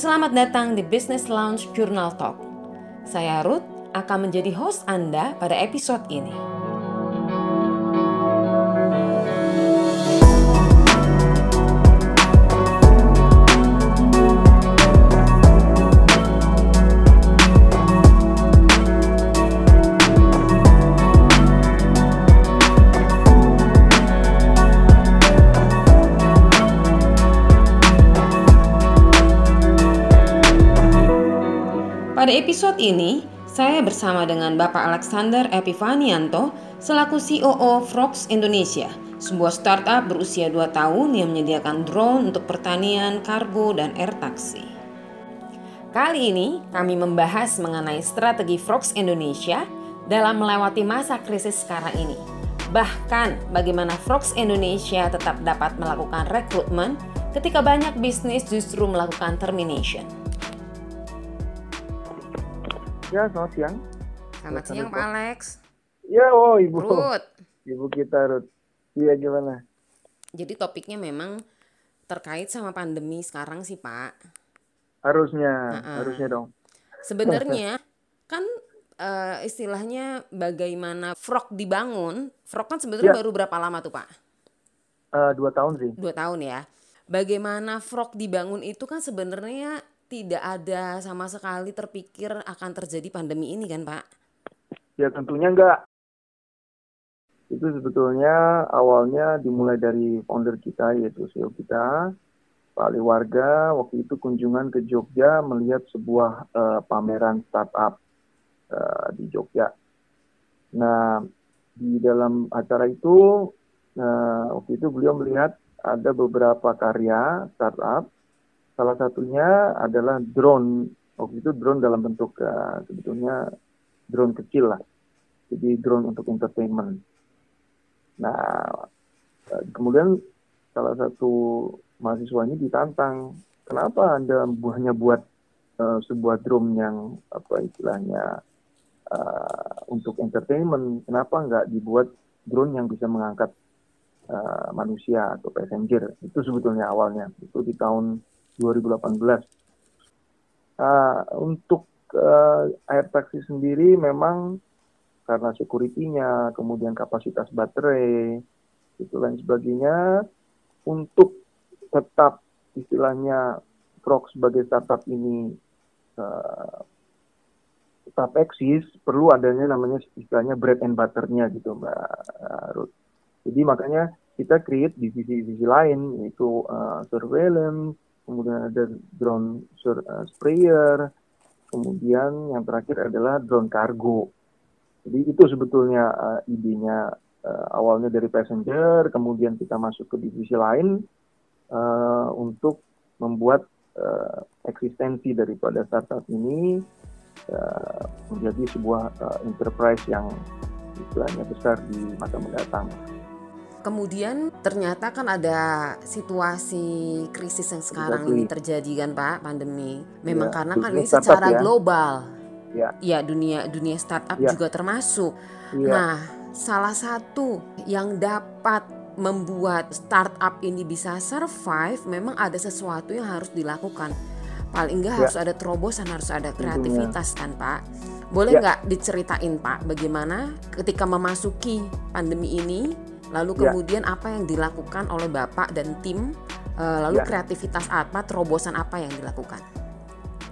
selamat datang di Business Lounge Journal Talk. Saya Ruth akan menjadi host Anda pada episode ini. Pada episode ini, saya bersama dengan Bapak Alexander Epifanianto selaku COO Frogs Indonesia, sebuah startup berusia 2 tahun yang menyediakan drone untuk pertanian, kargo, dan air taksi. Kali ini kami membahas mengenai strategi Frogs Indonesia dalam melewati masa krisis sekarang ini. Bahkan bagaimana Frogs Indonesia tetap dapat melakukan rekrutmen ketika banyak bisnis justru melakukan termination. Ya, selamat siang. Selamat siang Pak Alex. Ya, oh Ibu. Ruth. Ibu kita Ruth. Iya gimana? Jadi topiknya memang terkait sama pandemi sekarang sih Pak. Harusnya, uh -uh. harusnya dong. Sebenarnya kan uh, istilahnya bagaimana frog dibangun. Frog kan sebenarnya ya. baru berapa lama tuh Pak? Uh, dua tahun sih. Dua tahun ya. Bagaimana frog dibangun itu kan sebenarnya tidak ada sama sekali terpikir akan terjadi pandemi ini kan Pak? Ya tentunya enggak. Itu sebetulnya awalnya dimulai dari founder kita yaitu CEO kita, Pak Ali Warga, waktu itu kunjungan ke Jogja melihat sebuah uh, pameran startup uh, di Jogja. Nah, di dalam acara itu, uh, waktu itu beliau melihat ada beberapa karya startup Salah satunya adalah drone. Waktu itu drone dalam bentuk uh, sebetulnya drone kecil lah. Jadi drone untuk entertainment. Nah, uh, kemudian salah satu mahasiswanya ditantang, kenapa Anda hanya buat uh, sebuah drone yang apa istilahnya uh, untuk entertainment, kenapa nggak dibuat drone yang bisa mengangkat uh, manusia atau passenger? Itu sebetulnya awalnya. Itu di tahun 2018. Uh, untuk uh, air taksi sendiri memang karena security-nya, kemudian kapasitas baterai, itu lain sebagainya, untuk tetap istilahnya Frog sebagai startup ini uh, tetap eksis, perlu adanya namanya istilahnya bread and butter-nya gitu Mbak Ruth. Jadi makanya kita create divisi-divisi lain yaitu uh, surveillance, kemudian ada drone uh, sprayer, kemudian yang terakhir adalah drone kargo. Jadi itu sebetulnya uh, idenya uh, awalnya dari passenger, kemudian kita masuk ke divisi lain uh, untuk membuat uh, eksistensi daripada startup ini uh, menjadi sebuah uh, enterprise yang istilahnya besar di masa mendatang. Kemudian ternyata kan ada situasi krisis yang sekarang ini terjadi kan Pak, pandemi. Memang ya, karena kan ini secara ya. global. Ya. ya dunia dunia startup ya. juga termasuk. Ya. Nah, salah satu yang dapat membuat startup ini bisa survive memang ada sesuatu yang harus dilakukan. Paling enggak ya. harus ada terobosan, harus ada kreativitas kan Pak. Boleh ya. nggak ya. diceritain Pak bagaimana ketika memasuki pandemi ini Lalu ya. kemudian ya. apa yang dilakukan oleh Bapak dan tim? Uh, lalu ya. kreativitas apa, terobosan apa yang dilakukan?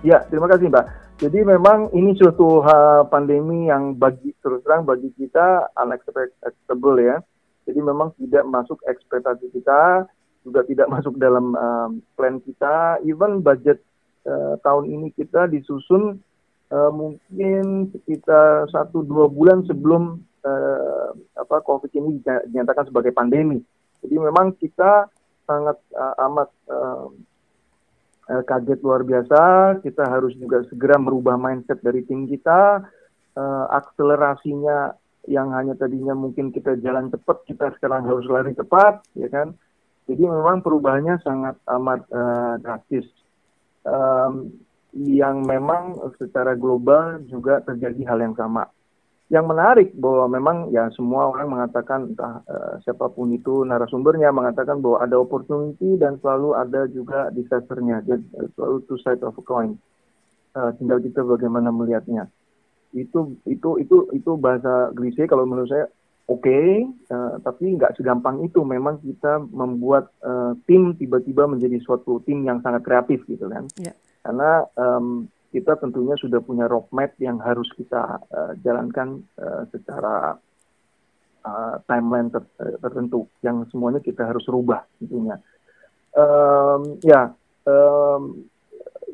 Ya, terima kasih Mbak. Jadi memang ini suatu pandemi yang bagi terus terang bagi kita unacceptable ya. Jadi memang tidak masuk ekspektasi kita, juga tidak masuk dalam um, plan kita. Even budget uh, tahun ini kita disusun uh, mungkin sekitar satu dua bulan sebelum uh, apa COVID ini dinyatakan sebagai pandemi. Jadi memang kita sangat uh, amat uh, kaget luar biasa. Kita harus juga segera merubah mindset dari tim kita. Uh, akselerasinya yang hanya tadinya mungkin kita jalan cepat, kita sekarang harus lari cepat, ya kan? Jadi memang perubahannya sangat amat uh, drastis. Um, yang memang secara global juga terjadi hal yang sama yang menarik bahwa memang ya semua orang mengatakan entah uh, siapa pun itu narasumbernya mengatakan bahwa ada opportunity dan selalu ada juga disasternya jadi selalu two side of a coin. Uh, tinggal kita bagaimana melihatnya. Itu itu itu itu bahasa klise kalau menurut saya oke okay, uh, tapi nggak segampang itu memang kita membuat uh, tim tiba-tiba menjadi suatu tim yang sangat kreatif gitu kan. Yeah. karena um, kita tentunya sudah punya roadmap yang harus kita uh, jalankan uh, secara uh, timeline ter tertentu yang semuanya kita harus rubah tentunya. Um, ya, um,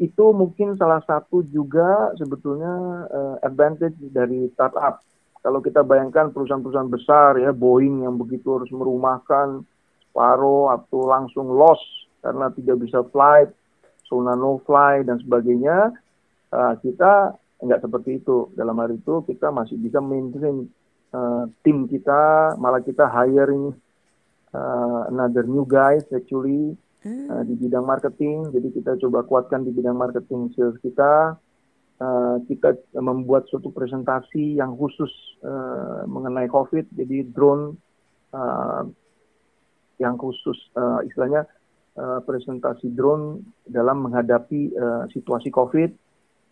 itu mungkin salah satu juga sebetulnya uh, advantage dari startup. Kalau kita bayangkan perusahaan-perusahaan besar ya Boeing yang begitu harus merumahkan separuh atau langsung loss karena tidak bisa flight, zona no fly dan sebagainya uh, kita nggak seperti itu. Dalam hari itu kita masih bisa maintain uh, tim kita, malah kita hiring uh, another new guys actually uh, di bidang marketing. Jadi kita coba kuatkan di bidang marketing sales kita. Uh, kita membuat suatu presentasi yang khusus uh, mengenai COVID, jadi drone uh, yang khusus uh, istilahnya uh, presentasi drone dalam menghadapi uh, situasi COVID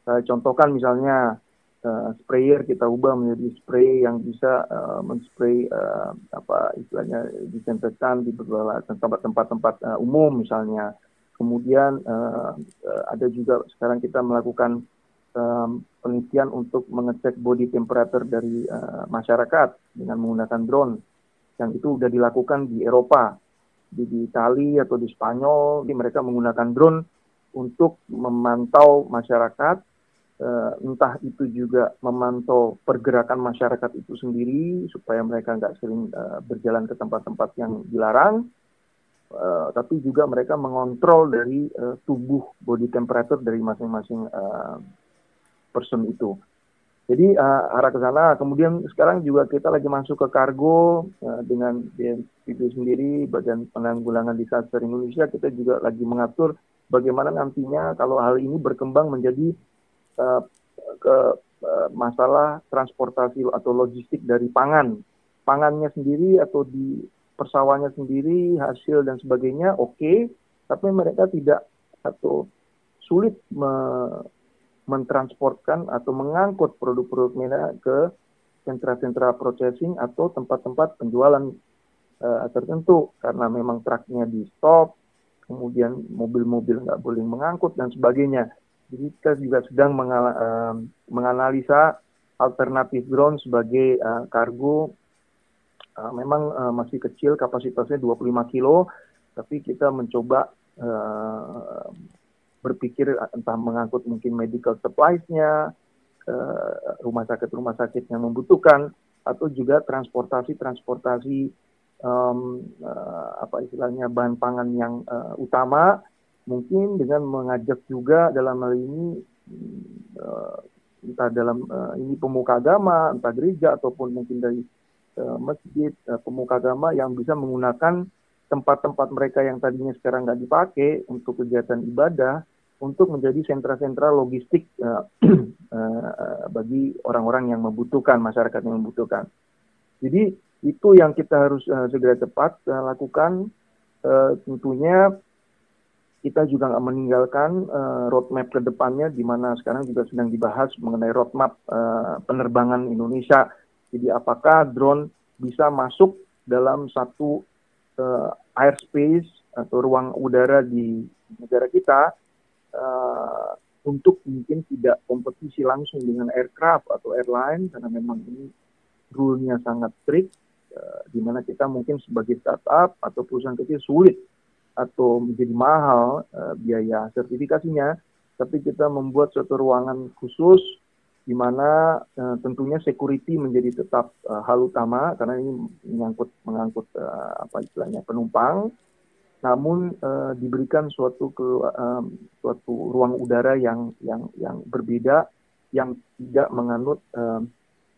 uh, contohkan misalnya uh, sprayer kita ubah menjadi spray yang bisa uh, menspray uh, apa istilahnya disinfektan di beberapa tempat-tempat uh, umum misalnya. Kemudian uh, uh, ada juga sekarang kita melakukan um, penelitian untuk mengecek body temperature dari uh, masyarakat dengan menggunakan drone. Yang itu sudah dilakukan di Eropa, di, di Itali atau di Spanyol, di mereka menggunakan drone untuk memantau masyarakat entah itu juga memantau pergerakan masyarakat itu sendiri supaya mereka nggak sering uh, berjalan ke tempat-tempat yang dilarang, uh, tapi juga mereka mengontrol dari uh, tubuh body temperature dari masing-masing person itu. Jadi uh, arah ke sana. Kemudian sekarang juga kita lagi masuk ke kargo uh, dengan BNPB sendiri, Badan Penanggulangan Disaster Indonesia. Kita juga lagi mengatur bagaimana nantinya kalau hal ini berkembang menjadi uh, ke uh, masalah transportasi atau logistik dari pangan. Pangannya sendiri atau di persawahannya sendiri, hasil dan sebagainya oke, okay, tapi mereka tidak atau sulit me mentransportkan atau mengangkut produk-produk mereka ke sentra-sentra processing atau tempat-tempat penjualan uh, tertentu karena memang truknya di stop, kemudian mobil-mobil nggak boleh mengangkut dan sebagainya. Jadi kita juga sedang mengala, uh, menganalisa alternatif drone sebagai uh, kargo. Uh, memang uh, masih kecil kapasitasnya 25 kilo, tapi kita mencoba uh, berpikir entah mengangkut mungkin medical supplies-nya, uh, rumah sakit-rumah sakit yang membutuhkan, atau juga transportasi-transportasi um, uh, apa istilahnya bahan pangan yang uh, utama mungkin dengan mengajak juga dalam hal ini uh, entah dalam uh, ini pemuka agama, entah gereja ataupun mungkin dari uh, masjid uh, pemuka agama yang bisa menggunakan tempat-tempat mereka yang tadinya sekarang nggak dipakai untuk kegiatan ibadah untuk menjadi sentra-sentra logistik uh, uh, bagi orang-orang yang membutuhkan masyarakat yang membutuhkan. Jadi itu yang kita harus uh, segera cepat uh, lakukan. Uh, tentunya kita juga nggak meninggalkan uh, roadmap ke depannya, di mana sekarang juga sedang dibahas mengenai roadmap uh, penerbangan Indonesia. Jadi apakah drone bisa masuk dalam satu uh, airspace atau ruang udara di negara kita uh, untuk mungkin tidak kompetisi langsung dengan aircraft atau airline karena memang ini rule-nya sangat strict, uh, di mana kita mungkin sebagai startup atau perusahaan kecil sulit atau menjadi mahal uh, biaya sertifikasinya, tapi kita membuat suatu ruangan khusus di mana uh, tentunya security menjadi tetap uh, hal utama karena ini menyangkut mengangkut uh, apa istilahnya penumpang, namun uh, diberikan suatu ke uh, suatu ruang udara yang yang yang berbeda yang tidak menganut uh,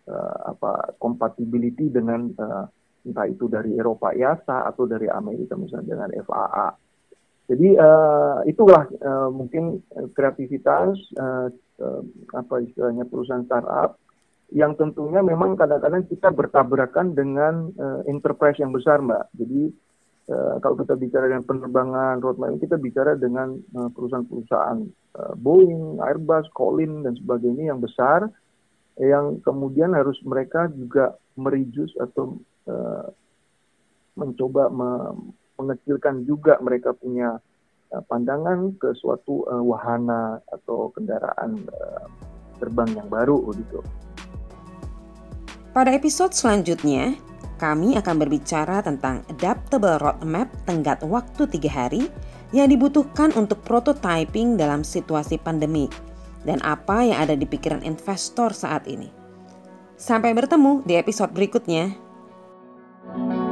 uh, apa compatibility dengan uh, entah itu dari Eropa IASA atau dari Amerika misalnya dengan FAA. Jadi uh, itulah uh, mungkin kreativitas uh, uh, apa istilahnya perusahaan startup yang tentunya memang kadang-kadang kita bertabrakan dengan uh, enterprise yang besar, Mbak. Jadi uh, kalau kita bicara dengan penerbangan roadmap kita bicara dengan perusahaan-perusahaan uh, Boeing, Airbus, Collins dan sebagainya yang besar yang kemudian harus mereka juga merijus atau uh, mencoba me mengecilkan juga mereka punya uh, pandangan ke suatu uh, wahana atau kendaraan uh, terbang yang baru gitu. Pada episode selanjutnya, kami akan berbicara tentang adaptable roadmap tenggat waktu tiga hari yang dibutuhkan untuk prototyping dalam situasi pandemi dan apa yang ada di pikiran investor saat ini. Sampai bertemu di episode berikutnya. Thank you.